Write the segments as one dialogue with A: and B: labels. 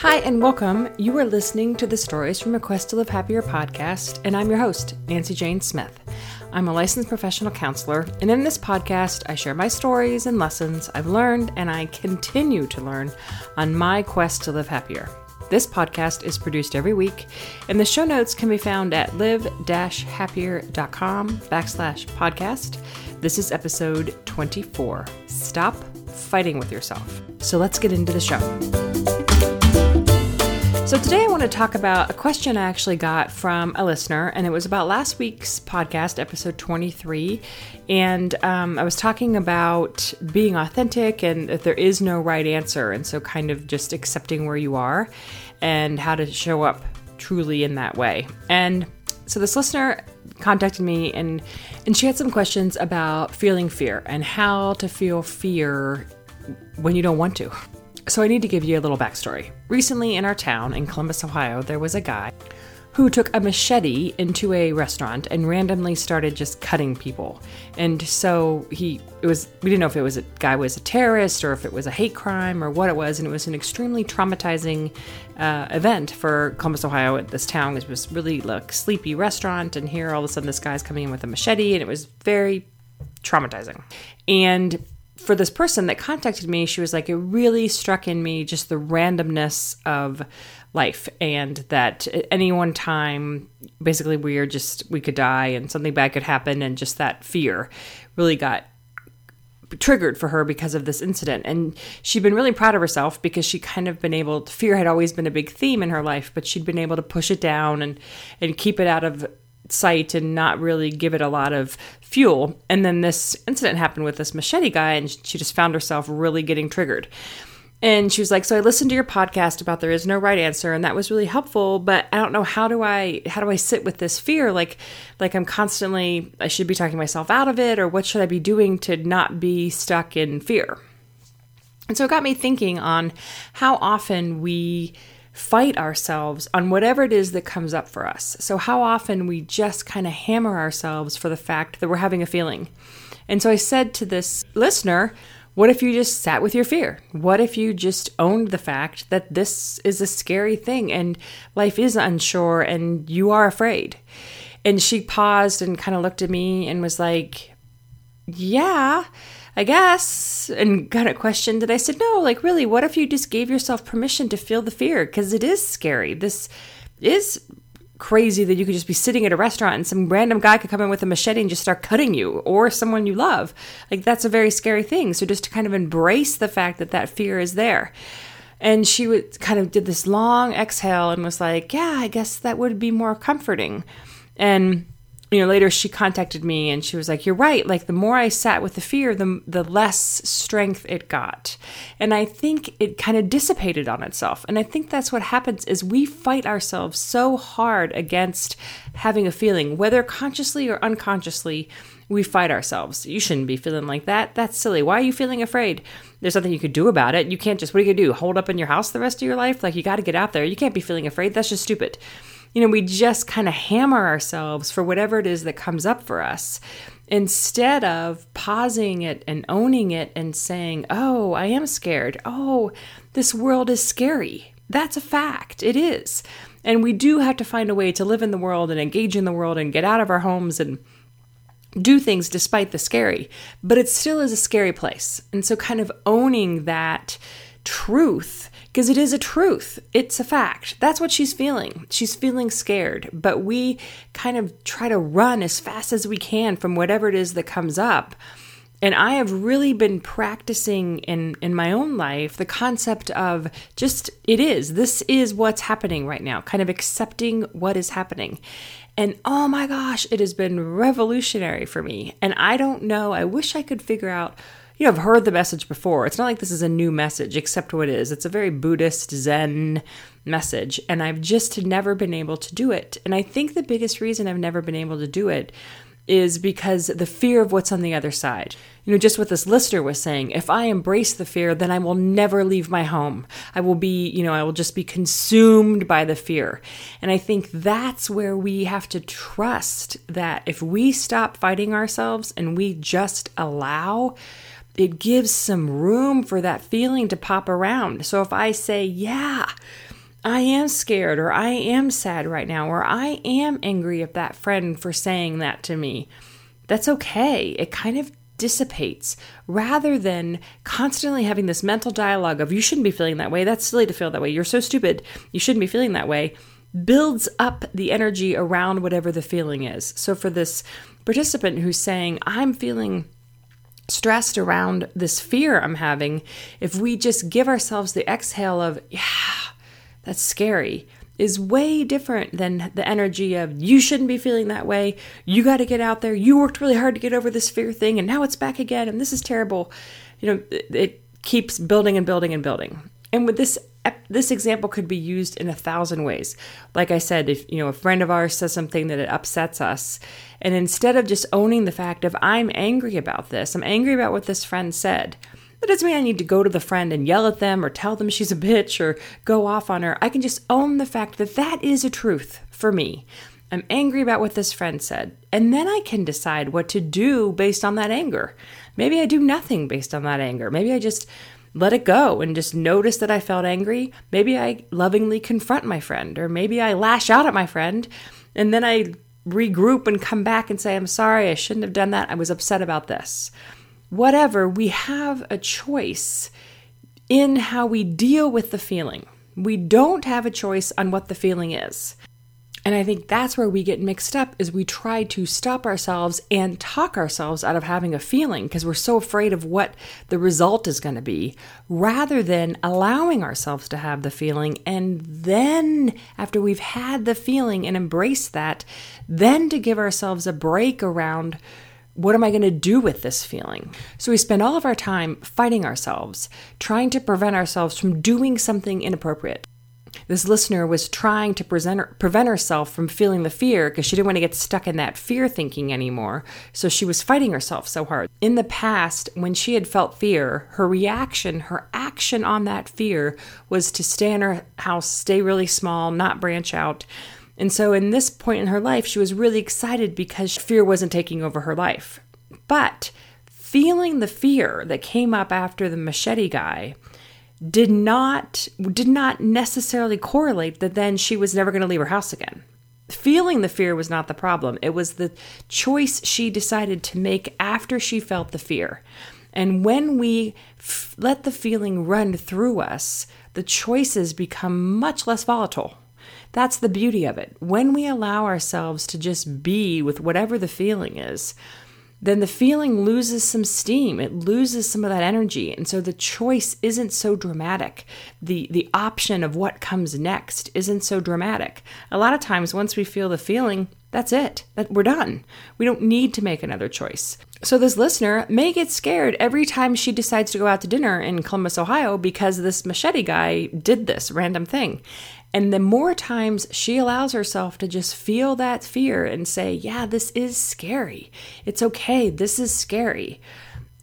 A: Hi, and welcome. You are listening to the Stories from a Quest to Live Happier podcast, and I'm your host, Nancy Jane Smith. I'm a licensed professional counselor, and in this podcast, I share my stories and lessons I've learned and I continue to learn on my quest to live happier. This podcast is produced every week, and the show notes can be found at live-happier.com backslash podcast. This is episode 24. Stop fighting with yourself. So let's get into the show. So, today I want to talk about a question I actually got from a listener, and it was about last week's podcast, episode 23. And um, I was talking about being authentic and that there is no right answer, and so kind of just accepting where you are and how to show up truly in that way. And so, this listener contacted me and and she had some questions about feeling fear and how to feel fear when you don't want to. So I need to give you a little backstory. Recently in our town in Columbus, Ohio, there was a guy who took a machete into a restaurant and randomly started just cutting people. And so he it was we didn't know if it was a guy was a terrorist or if it was a hate crime or what it was and it was an extremely traumatizing uh, event for Columbus, Ohio at this town. It was really like sleepy restaurant and here all of a sudden this guy's coming in with a machete and it was very traumatizing. And for this person that contacted me, she was like, it really struck in me just the randomness of life and that at any one time, basically, we are just, we could die and something bad could happen. And just that fear really got triggered for her because of this incident. And she'd been really proud of herself because she kind of been able fear had always been a big theme in her life, but she'd been able to push it down and, and keep it out of sight and not really give it a lot of fuel. And then this incident happened with this machete guy, and she just found herself really getting triggered. And she was like, "So I listened to your podcast about there is no right answer, and that was really helpful. But I don't know how do I how do I sit with this fear? Like, like I'm constantly I should be talking myself out of it, or what should I be doing to not be stuck in fear?" And so it got me thinking on how often we fight ourselves on whatever it is that comes up for us. So, how often we just kind of hammer ourselves for the fact that we're having a feeling. And so I said to this listener, what if you just sat with your fear? What if you just owned the fact that this is a scary thing and life is unsure and you are afraid? And she paused and kind of looked at me and was like, Yeah, I guess, and kind of questioned it. I said, no, like, really, what if you just gave yourself permission to feel the fear? Because it is scary. This is crazy that you could just be sitting at a restaurant and some random guy could come in with a machete and just start cutting you or someone you love. Like, that's a very scary thing. So, just to kind of embrace the fact that that fear is there. And she would kind of did this long exhale and was like, yeah, I guess that would be more comforting. And you know, later she contacted me and she was like, "You're right. Like the more I sat with the fear, the the less strength it got." And I think it kind of dissipated on itself. And I think that's what happens is we fight ourselves so hard against having a feeling, whether consciously or unconsciously, we fight ourselves. You shouldn't be feeling like that. That's silly. Why are you feeling afraid? There's nothing you could do about it. You can't just what are you going to do? Holed up in your house the rest of your life? Like you got to get out there. You can't be feeling afraid. That's just stupid you know, we just kind of hammer ourselves for whatever it is that comes up for us instead of pausing it and owning it and saying, Oh, I am scared. Oh, this world is scary. That's a fact. It is. And we do have to find a way to live in the world and engage in the world and get out of our homes and do things despite the scary. But it still is a scary place. And so, kind of owning that truth because it is a truth. It's a fact. That's what she's feeling. She's feeling scared, but we kind of try to run as fast as we can from whatever it is that comes up. And I have really been practicing in in my own life the concept of just it is. This is what's happening right now. Kind of accepting what is happening. And oh my gosh, it has been revolutionary for me. And I don't know, I wish I could figure out you I've heard the message before. It's not like this is a new message, except what it is. It's a very Buddhist Zen message, and I've just never been able to do it. And I think the biggest reason I've never been able to do it is because the fear of what's on the other side. You know, just what this listener was saying, if I embrace the fear, then I will never leave my home. I will be, you know, I will just be consumed by the fear. And I think that's where we have to trust that if we stop fighting ourselves and we just allow, it gives some room for that feeling to pop around. So if I say, yeah, I am scared or I am sad right now or I am angry at that friend for saying that to me. That's okay. It kind of dissipates rather than constantly having this mental dialogue of you shouldn't be feeling that way. That's silly to feel that way. You're so stupid. You shouldn't be feeling that way. Builds up the energy around whatever the feeling is. So for this participant who's saying, I'm feeling stressed around this fear I'm having, if we just give ourselves the exhale of, yeah, that's scary, is way different than the energy of you shouldn't be feeling that way. You got to get out there. You worked really hard to get over this fear thing and now it's back again and this is terrible. You know, it, it keeps building and building and building. And with this this example could be used in a thousand ways. Like I said, if you know a friend of ours says something that it upsets us, and instead of just owning the fact of I'm angry about this, I'm angry about what this friend said, that doesn't mean I need to go to the friend and yell at them or tell them she's a bitch or go off on her. I can just own the fact that that is a truth for me. I'm angry about what this friend said. And then I can decide what to do based on that anger. Maybe I do nothing based on that anger. Maybe I just let it go and just notice that I felt angry. Maybe I lovingly confront my friend, or maybe I lash out at my friend and then I regroup and come back and say, I'm sorry, I shouldn't have done that. I was upset about this whatever, we have a choice in how we deal with the feeling. We don't have a choice on what the feeling is. And I think that's where we get mixed up is we try to stop ourselves and talk ourselves out of having a feeling because we're so afraid of what the result is going to be rather than allowing ourselves to have the feeling and then after we've had the feeling and embraced that then to give ourselves a break around what am I going to do with this feeling? So we spend all of our time fighting ourselves, trying to prevent ourselves from doing something inappropriate. This listener was trying to present, prevent herself from feeling the fear because she didn't want to get stuck in that fear thinking anymore. So she was fighting herself so hard. In the past, when she had felt fear, her reaction, her action on that fear was to stay in her house, stay really small, not branch out. And so, in this point in her life, she was really excited because fear wasn't taking over her life. But feeling the fear that came up after the machete guy did not did not necessarily correlate that then she was never going to leave her house again. Feeling the fear was not the problem. It was the choice she decided to make after she felt the fear. And when we f- let the feeling run through us, the choices become much less volatile. That's the beauty of it. When we allow ourselves to just be with whatever the feeling is, then the feeling loses some steam. It loses some of that energy. And so the choice isn't so dramatic. The the option of what comes next isn't so dramatic. A lot of times once we feel the feeling, that's it. That we're done. We don't need to make another choice. So this listener may get scared every time she decides to go out to dinner in Columbus, Ohio because this machete guy did this random thing. And the more times she allows herself to just feel that fear and say, Yeah, this is scary. It's okay. This is scary.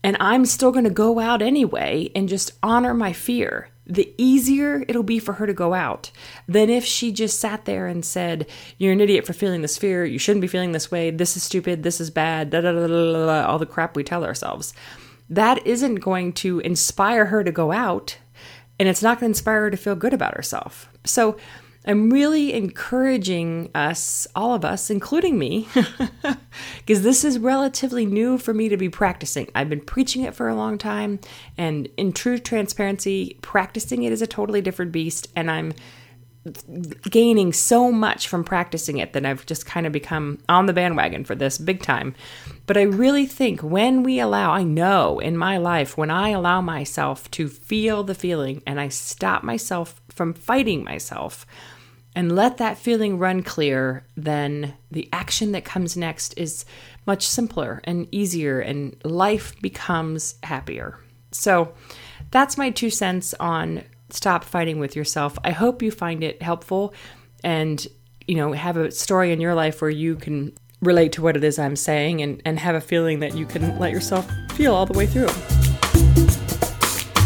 A: And I'm still going to go out anyway and just honor my fear. The easier it'll be for her to go out than if she just sat there and said, You're an idiot for feeling this fear. You shouldn't be feeling this way. This is stupid. This is bad. Da, da, da, da, da, all the crap we tell ourselves. That isn't going to inspire her to go out and it's not going to inspire her to feel good about herself. So I'm really encouraging us, all of us, including me, because this is relatively new for me to be practicing. I've been preaching it for a long time, and in true transparency, practicing it is a totally different beast, and I'm gaining so much from practicing it that I've just kind of become on the bandwagon for this big time. But I really think when we allow, I know in my life, when I allow myself to feel the feeling and I stop myself from fighting myself and let that feeling run clear, then the action that comes next is much simpler and easier, and life becomes happier. So that's my two cents on stop fighting with yourself. I hope you find it helpful and you know have a story in your life where you can relate to what it is I'm saying and, and have a feeling that you can let yourself feel all the way through.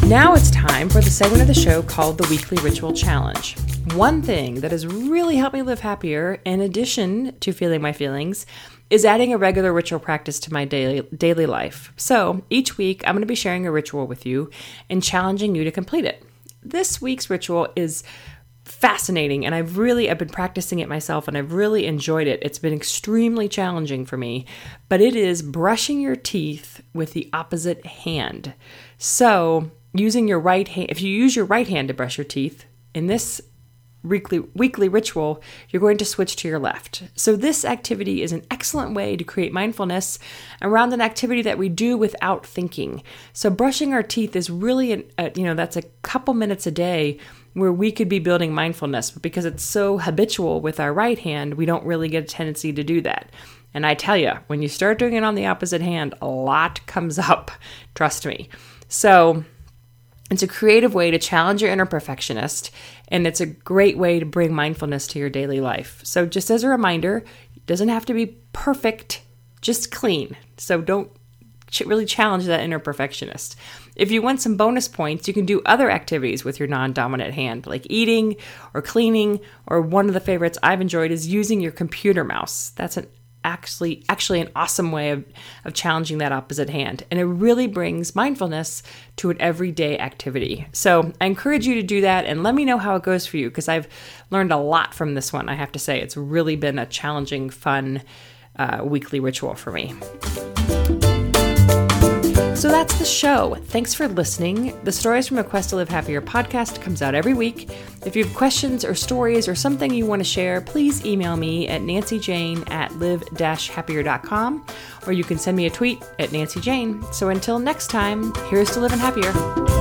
A: Now it's time for the segment of the show called the Weekly Ritual Challenge. One thing that has really helped me live happier, in addition to feeling my feelings, is adding a regular ritual practice to my daily daily life. So each week I'm going to be sharing a ritual with you and challenging you to complete it this week's ritual is fascinating and I've really I've been practicing it myself and I've really enjoyed it. It's been extremely challenging for me, but it is brushing your teeth with the opposite hand. So, using your right hand if you use your right hand to brush your teeth, in this weekly weekly ritual, you're going to switch to your left. So this activity is an excellent way to create mindfulness around an activity that we do without thinking. So brushing our teeth is really an, a, you know that's a couple minutes a day where we could be building mindfulness, but because it's so habitual with our right hand, we don't really get a tendency to do that. And I tell you, when you start doing it on the opposite hand, a lot comes up. Trust me. So it's a creative way to challenge your inner perfectionist, and it's a great way to bring mindfulness to your daily life. So, just as a reminder, it doesn't have to be perfect, just clean. So, don't really challenge that inner perfectionist. If you want some bonus points, you can do other activities with your non dominant hand, like eating or cleaning, or one of the favorites I've enjoyed is using your computer mouse. That's an actually actually an awesome way of, of challenging that opposite hand. And it really brings mindfulness to an everyday activity. So i encourage you to do that and let me know how it goes for you because i've learned a lot from this one i have to say. It's really been a challenging fun uh, weekly ritual for me so that's the show. Thanks for listening. The Stories from a Quest to Live Happier podcast comes out every week. If you have questions or stories or something you want to share, please email me at nancyjane at live-happier.com or you can send me a tweet at nancyjane. So until next time, here's to living happier.